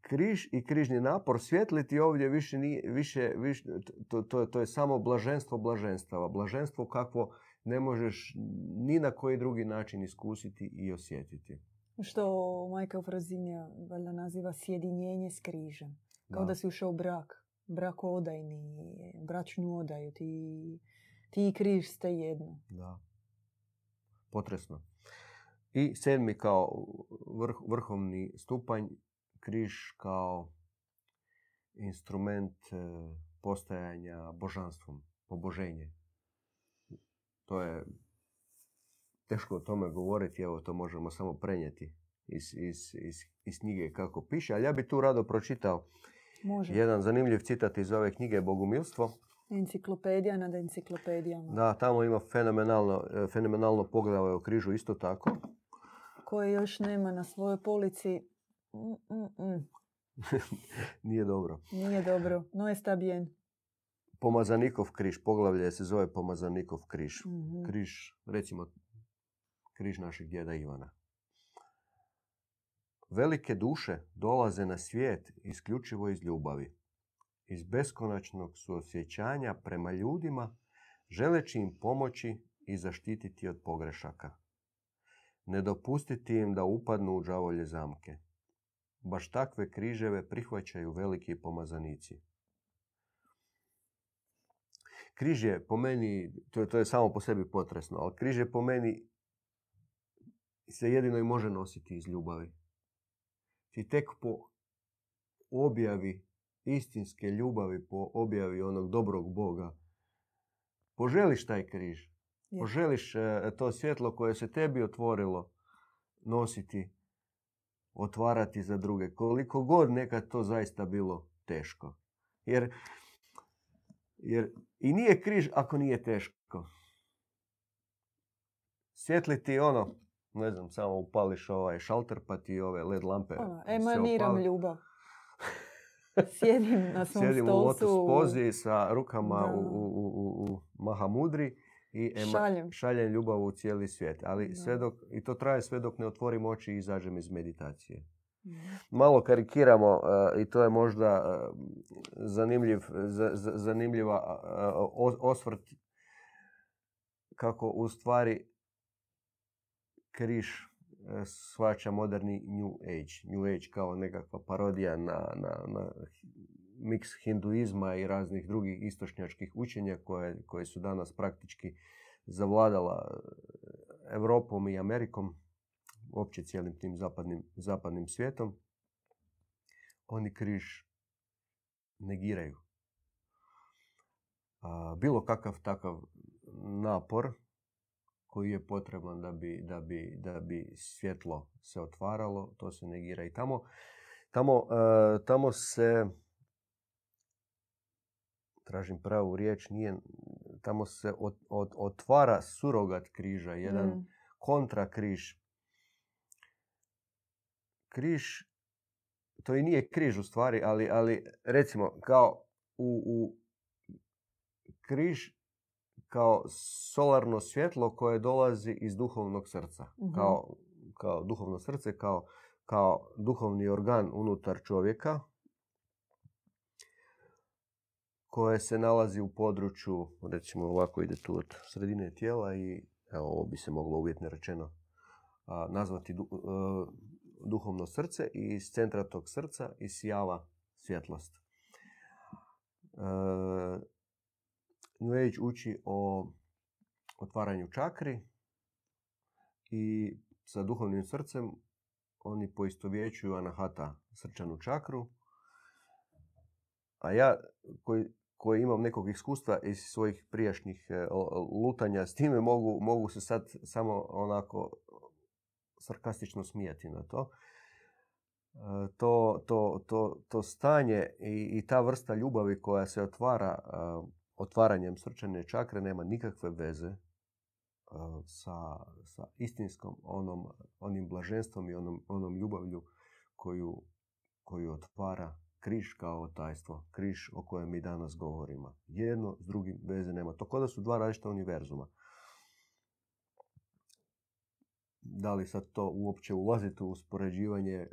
križ i križni napor svjetliti ovdje više nije, više, više to, to, to je samo blaženstvo blaženstava. Blaženstvo kakvo ne možeš ni na koji drugi način iskusiti i osjetiti. Što majka Frozinja valjda naziva sjedinjenje s križem. Kao da, si ušao u brak. Brak odajni, bračnu odaju. Ti, ti i križ ste jedno. Da. Potresno. I sedmi kao vrh, vrhovni stupanj, križ kao instrument e, postajanja božanstvom, poboženje. To je teško o tome govoriti, evo to možemo samo prenijeti iz, iz, iz, iz knjige kako piše, ali ja bi tu rado pročitao Može. jedan zanimljiv citat iz ove knjige Bogumilstvo. Enciklopedija nad enciklopedijama. Da, tamo ima fenomenalno, e, fenomenalno poglavlje o križu isto tako. Koje još nema na svojoj polici. Mm, mm, mm. Nije dobro. Nije dobro. No está bien. Pomazanikov križ, poglavlje se zove Pomazanikov križ. Mhm. Križ, recimo, križ našeg djeda Ivana. Velike duše dolaze na svijet isključivo iz ljubavi, iz beskonačnog suosjećanja prema ljudima, želeći im pomoći i zaštititi od pogrešaka. Ne dopustiti im da upadnu u đavolje zamke. Baš takve križeve prihvaćaju veliki pomazanici. Križ je po meni, to je, to je samo po sebi potresno, ali križ je po meni se jedino i može nositi iz ljubavi. Ti tek po objavi istinske ljubavi, po objavi onog dobrog Boga, poželiš taj križ. Je. Poželiš e, to svjetlo koje se tebi otvorilo nositi, otvarati za druge. Koliko god nekad to zaista bilo teško. Jer, jer i nije križ ako nije teško. Svjetliti ono, ne znam, samo upališ ovaj šalter pa ti ove led lampe Ono, se emaniram opale. ljubav. (laughs) Sjedim na svom Sjedim u stolcu. lotus pozi sa rukama u, u, u, u Mahamudri i ema- Šaljem. šaljem ljubav u cijeli svijet. Ali Da. sve dok, i to traje sve dok ne otvorim oči i izađem iz meditacije. Malo karikiramo e, i to je možda e, zanimljiv, za- za- zanimljiva e, o- osvrt kako u stvari križ e, shvaća moderni New Age. New Age kao nekakva parodija na, na, na miks hinduizma i raznih drugih istočnjačkih učenja koje, koje su danas praktički zavladala Europom i Amerikom, uopće cijelim tim zapadnim, zapadnim svijetom. Oni križ negiraju. A, bilo kakav takav napor koji je potreban da bi, da bi, da bi svjetlo se otvaralo, to se negira. I tamo, tamo, e, tamo se, tražim pravu riječ, nije, tamo se ot- ot- otvara surogat križa, jedan Mm. kontra križ. Križ, to i nije križ u stvari, ali, ali recimo kao u, u križ kao solarno svjetlo koje dolazi iz duhovnog srca. Mhm. Kao, kao duhovno srce, kao, kao duhovni organ unutar čovjeka koje se nalazi u području, recimo ovako ide tu od sredine tijela i evo ovo bi se moglo uvjetno rečeno a, nazvati du- e, duhovno srce i iz centra tog srca isijava svjetlost. E, New Age uči o otvaranju čakri i sa duhovnim srcem oni poistovjećuju anahata srčanu čakru. A ja koji, koji imam nekog iskustva iz svojih prijašnjih e, lutanja s time mogu, mogu se sad samo onako sarkastično smijati na to. E, To, to, to, to stanje i, i ta vrsta ljubavi koja se otvara e, otvaranjem srčane čakre nema nikakve veze e, sa, sa istinskom onom, onim blaženstvom i onom, onom ljubavlju koju, koju otvara križ kao tajstvo, križ o kojem mi danas govorimo. Jedno s drugim veze nema. To kao da su dva različita univerzuma. Da li sad to uopće ulaziti u uspoređivanje?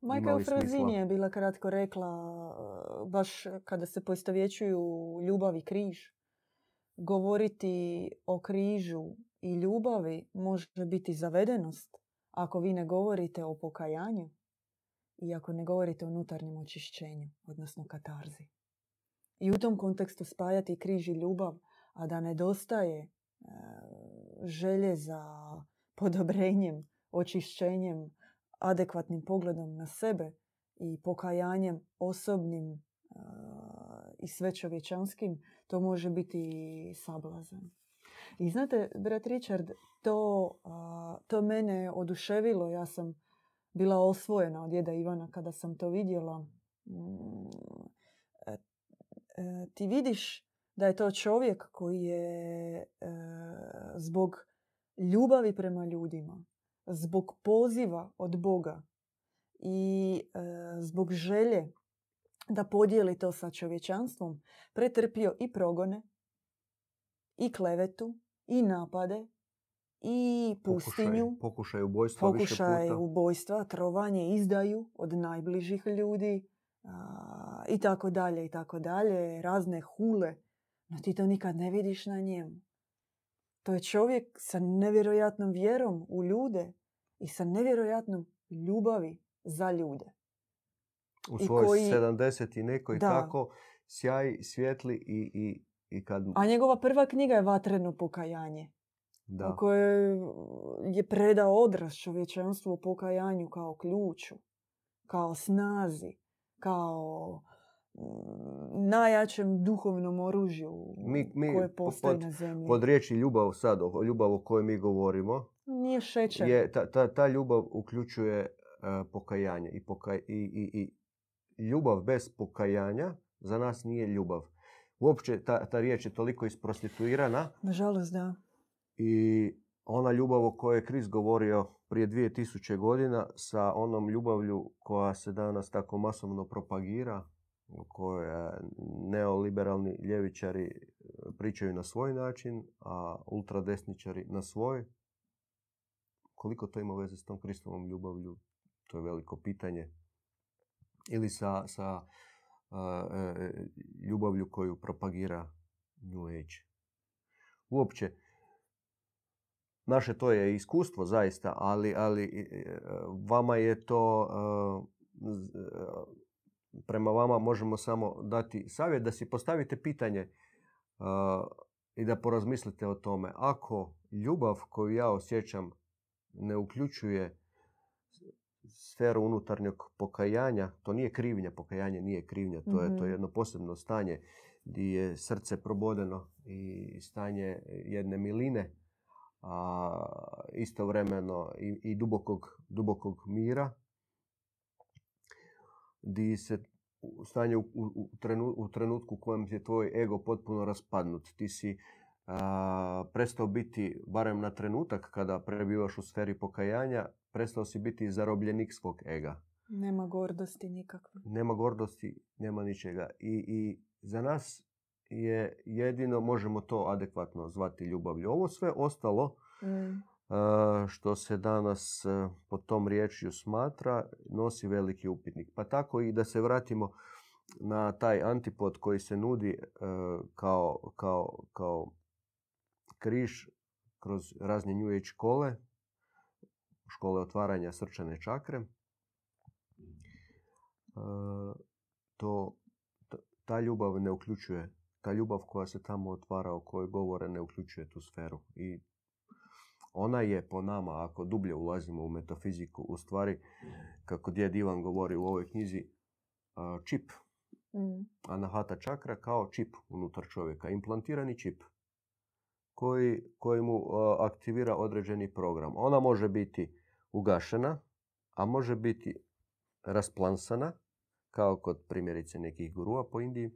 Majka smisla? Frazini je bila kratko rekla, e, baš kada se poistovjećuju ljubav i križ. Govoriti o križu i ljubavi može biti zavedenost ako vi ne govorite o pokajanju i ako ne govorite o unutarnjem očišćenju, odnosno katarzi. I u tom kontekstu spajati križ i ljubav, a da nedostaje e, želje za (laughs) podobrenjem, očišćenjem, adekvatnim pogledom na sebe i pokajanjem osobnim i svečovječanskim, to može biti sablazan. I znate, brat Richard, to, to mene oduševilo. Ja sam bila osvojena od djeda Ivana kada sam to vidjela. Mm, e, e, ti vidiš da je to čovjek koji je e, zbog ljubavi prema ljudima, zbog poziva od Boga i e, zbog želje da podijeli to sa čovječanstvom, pretrpio i progone, i klevetu, i napade, i pustinju, Pokušaj, pokušaj ubojstva više pokušaj puta. ubojstva, trovanje, izdaju od najbližih ljudi a, i tako dalje i tako dalje, razne hule. No ti to nikad ne vidiš na njemu. To je čovjek sa nevjerojatnom vjerom u ljude i sa nevjerojatnom ljubavi za ljude. U svoj koji- 70 i nekoj Da. tako sjaj svijetli i, i, i kad... A njegova prva knjiga je Vatreno pokajanje. da. u kojoj je predao odraz čovječanstvu u pokajanju kao ključu, kao snazi, kao mm, najjačem duhovnom oružju Mi- mi koje po- postoji pod- na zemlji. Pod riječi ljubav sad, o ljubav o kojoj mi govorimo, Nije šećer. je, ta, ta, ta ljubav uključuje e, pokajanje. I, pokaj, i, i, I ljubav bez pokajanja za nas nije ljubav. Uopće ta, ta riječ je toliko isprostituirana Nažalost, da. i ona ljubav o kojoj je Kris govorio prije 2000 godina sa onom ljubavlju koja se danas tako masovno propagira, o kojoj neoliberalni ljevičari pričaju na svoj način, a ultradesničari na svoj. Koliko to ima veze s tom Kristovom ljubavlju, to je veliko pitanje. Ili sa, sa e, ljubavlju koju propagira New Age. Uopće, naše to je iskustvo zaista, ali, ali e, vama je to, prema vama možemo samo dati savjet da si postavite pitanje i da porazmislite o tome. Ako ljubav koju ja osjećam ne uključuje sferu unutarnjeg pokajanja, to nije krivnja, pokajanje nije krivnja, to je to mhm. jedno posebno stanje gdje je srce probodeno i stanje jedne miline, a istovremeno i, i dubokog, dubokog mira, gdje se stanje u, u, u trenutku u kojem je tvoj ego potpuno raspadnut. Ti si prestao biti, barem na trenutak kada prebivaš u sferi pokajanja, prestao si biti zarobljenik svog ega. Nema gordosti nikakve. Nema gordosti, nema ničega. I, I za nas je jedino, možemo to adekvatno zvati ljubavlju. Ovo sve ostalo mm. što se danas pod tom riječju smatra, nosi veliki upitnik. Pa tako i da se vratimo na taj antipod koji se nudi kao, kao, kao križ kroz razne New Age škole, škole otvaranja srčane čakre. To, ta ljubav ne uključuje, ta ljubav koja se tamo otvara, o kojoj govore, ne uključuje tu sferu. I ona je po nama, ako dublje ulazimo u metafiziku, u stvari, kako djed Ivan govori u ovoj knjizi, čip. Mm. Anahata čakra kao čip unutar čovjeka, implantirani čip koji, koji mu aktivira određeni program. Ona može biti ugašena, a može biti rasplansana, kao kod primjerice nekih gurua po Indiji,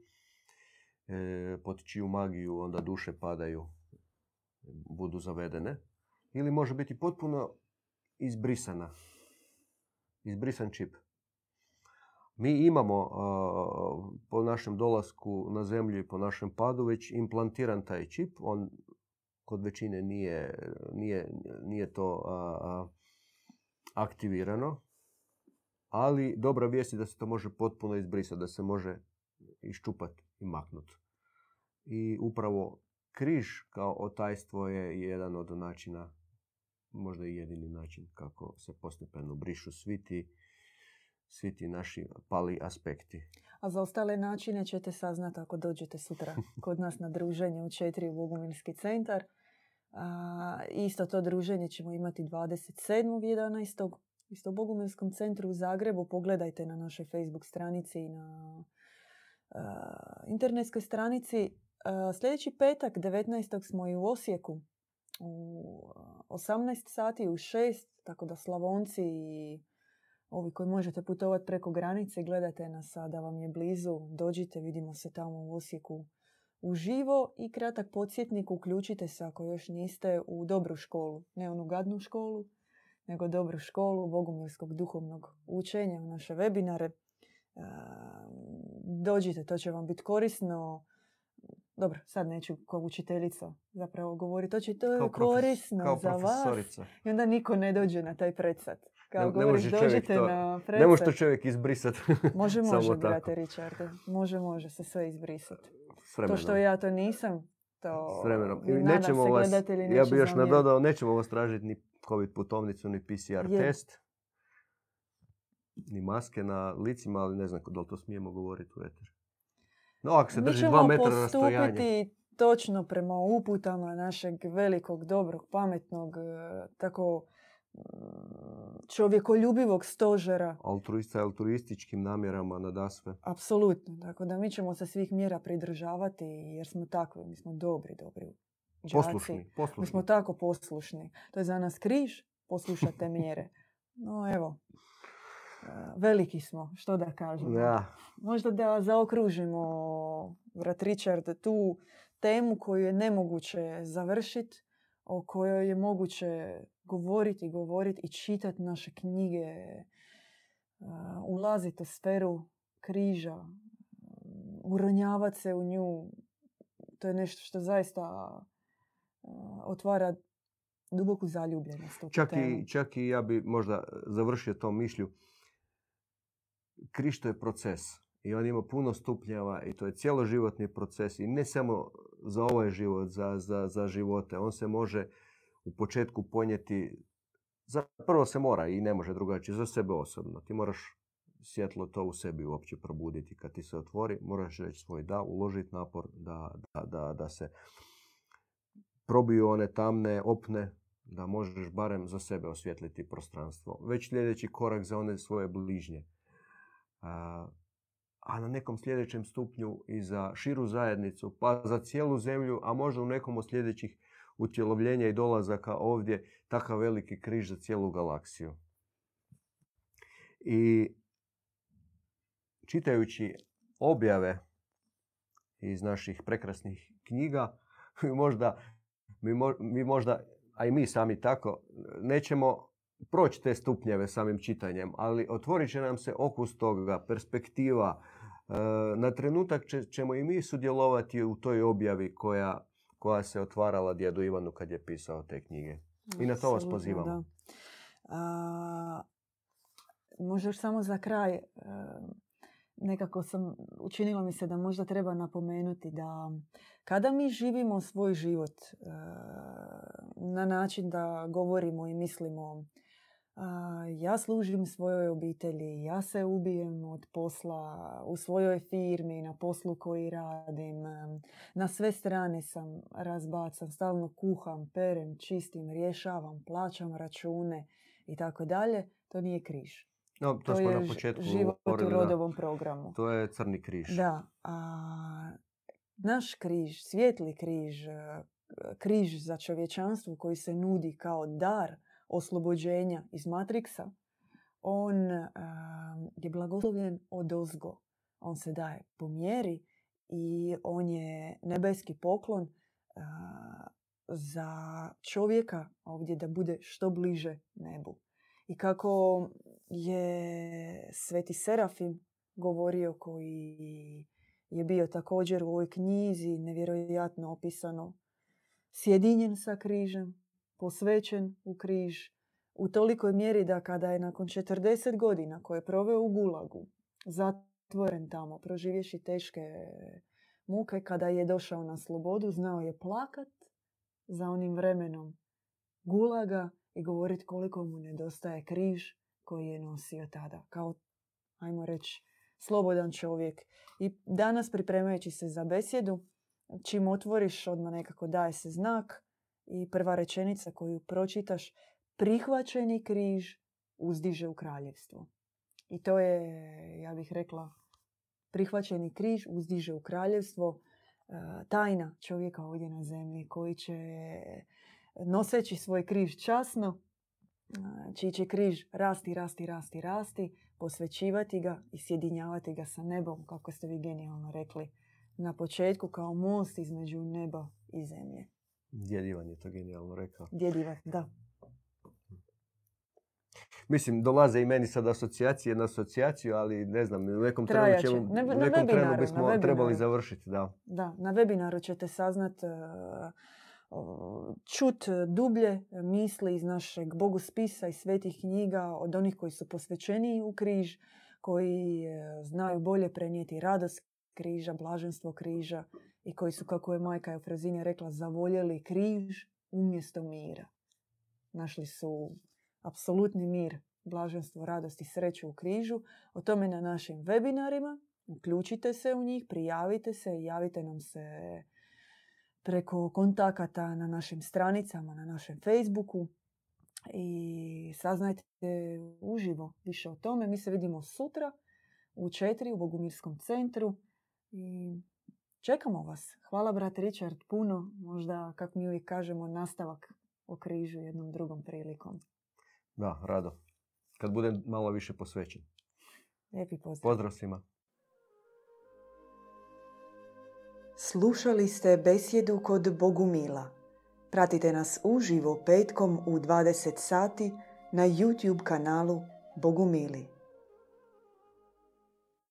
e, pod čiju magiju onda duše padaju, budu zavedene. Ili može biti potpuno izbrisana, izbrisan čip. Mi imamo po našem dolasku na zemlju i po našem padu već implantiran taj čip. On kod većine nije, nije, nije to aktivirano. Ali dobra vijest je da se to može potpuno izbrisati, da se može iščupati i maknuti. I upravo križ kao otajstvo je jedan od načina, možda i jedini način kako se postepeno brišu svi ti, svi ti naši pali aspekti. A za ostale načine ćete saznati ako dođete sutra (laughs) kod nas na druženje u četiri u Bogumilski centar. A, isto to druženje ćemo imati 27.11. Isto u Bogumilskom centru u Zagrebu. Pogledajte na našoj Facebook stranici i na internetskoj stranici. sljedeći petak, 19. smo i u Osijeku. U 18 sati, u 6. Tako da Slavonci i ovi koji možete putovati preko granice, gledajte nas da vam je blizu. Dođite, vidimo se tamo u Osijeku uživo i kratak podsjetnik uključite se ako još niste u dobru školu. Ne onu gadnu školu, nego dobru školu bogumilskog duhovnog učenja u naše webinare. Dođite, to će vam biti korisno. Dobro, sad neću kao učiteljica zapravo govoriti. To će to je korisno za vas. I onda niko ne dođe na taj predsad. Kao ne, govoriš, dođite to, na predsad. Ne može to čovjek izbrisati. (laughs) Može, može, brate Richarde. Može, može se sve izbrisati. To što ja to nisam, to S vremenom. I nećemo vas, ja bih još nadodao, nećemo vas tražiti ni COVID putovnicu, ni PCR test, ni maske na licima, ali ne znam da li to smijemo govoriti u eter. No, ako se drži dva metra rastojanja. Mi ćemo postupiti točno prema uputama našeg velikog, dobrog, pametnog, e, tako čovjekoljubivog stožera. Altruista altruističkim namjerama nadasve. Apsolutno. Tako da mi ćemo se svih mjera pridržavati jer smo takvi. Mi smo dobri, dobri Poslušni, poslušni. Mi smo tako poslušni. To je za nas križ. Poslušate (laughs) mjere. No evo, e, veliki smo, što da kažemo. Ja. Možda da zaokružimo, vrat Richard, tu temu koju je nemoguće završiti, o kojoj je moguće govoriti, govoriti i čitati naše knjige, ulaziti u sferu križa, uronjavati se u nju, to je nešto što zaista otvara duboku zaljubljenost. Čak i, čak i ja bi možda završio tom mišlju. Krišto je proces i on ima puno stupnjeva i to je cjeloživotni proces i ne samo za ovaj život, za, za, za živote. On se može u početku ponijeti, prvo se mora i ne može drugačije, za sebe osobno. Ti moraš svjetlo to u sebi uopće probuditi. Kad ti se otvori, moraš reći svoj da, uložiti napor da, da, da, da se probiju one tamne opne, da možeš barem za sebe osvjetliti prostranstvo. Već sljedeći korak za one svoje bližnje. Na nekom sljedećem stupnju i za širu zajednicu, pa za cijelu zemlju, a možda u nekom od sljedećih utjelovljenja i dolazaka ovdje, takav veliki križ za cijelu galaksiju. I čitajući objave iz naših prekrasnih knjiga, (laughs) možda, mi možda, a i mi sami tako, nećemo proći te stupnjeve samim čitanjem, ali otvorit će nam se okus toga, perspektiva. E, na trenutak ćemo i mi sudjelovati u toj objavi koja, koja se otvarala djedu Ivanu kad je pisao te knjige. I na to vas pozivamo. možda još samo za kraj, e, nekako sam, učinilo mi se da možda treba napomenuti da kada mi živimo svoj život e, na način da govorimo i mislimo ja služim svojoj obitelji, ja se ubijem od posla u svojoj firmi, na poslu koji radim, na sve strane sam razbacan, stalno kuham, perem, čistim, rješavam, plaćam račune i tako dalje, to nije križ. No, to, to smo je na početku život u rodovom programu. To je crni križ. Da. A, naš križ, svijetli križ, križ za čovječanstvo koji se nudi kao dar oslobođenja iz Matriksa, on je blagoslovljen od ozgo. On se daje po mjeri i on je nebeski poklon za čovjeka ovdje da bude što bliže nebu. I kako je Sveti Serafim govorio koji je bio također u ovoj knjizi nevjerojatno opisano sjedinjen sa križem, posvećen u križ u tolikoj mjeri da kada je nakon 40 godina koje je proveo u Gulagu, zatvoren tamo, proživješi teške muke, kada je došao na slobodu, znao je plakat za onim vremenom Gulaga i govoriti koliko mu nedostaje križ koji je nosio tada. Kao, ajmo reći, slobodan čovjek. I danas pripremajući se za besjedu, čim otvoriš, odmah nekako daje se znak i prva rečenica koju pročitaš, prihvaćeni križ uzdiže u kraljevstvo. I to je, ja bih rekla, prihvaćeni križ uzdiže u kraljevstvo, e, tajna čovjeka ovdje na zemlji koji će noseći svoj križ časno, e, čiji će križ rasti, rasti, rasti, rasti, posvećivati ga i sjedinjavati ga sa nebom, kako ste vi genijalno rekli na početku, kao most između neba i zemlje. Djedivan je to genijalno rekao. Djedivan, da. Mislim, dolaze i meni sad asocijacije na asocijaciju, ali ne znam, u nekom trenu, ćemo, na nekom trenu bismo trebali završiti. Da. da, na webinaru ćete saznat uh, čut dublje misli iz našeg Bogu spisa i svetih knjiga od onih koji su posvećeni u križ, koji e, znaju bolje prenijeti radost križa, blaženstvo križa i koji su, kako je majka Eufrazina rekla, zavoljeli križ umjesto mira. Našli su apsolutni mir, blaženstvo, radost i sreću u križu. O tome na našim webinarima. Uključite se u njih, prijavite se i javite nam se preko kontakata na našim stranicama, na našem Facebooku i saznajte uživo više o tome. Mi se vidimo sutra u četiri u Bogumirskom centru i čekamo vas. Hvala brat Richard puno. Možda, kako mi uvijek kažemo, nastavak o križu jednom drugom prilikom. Da, rado. Kad budem malo više posvećen. Lijepi pozdrav. Pozdrav svima. Slušali ste besjedu kod Bogumila. Pratite nas uživo petkom u 20 sati na YouTube kanalu Bogumili.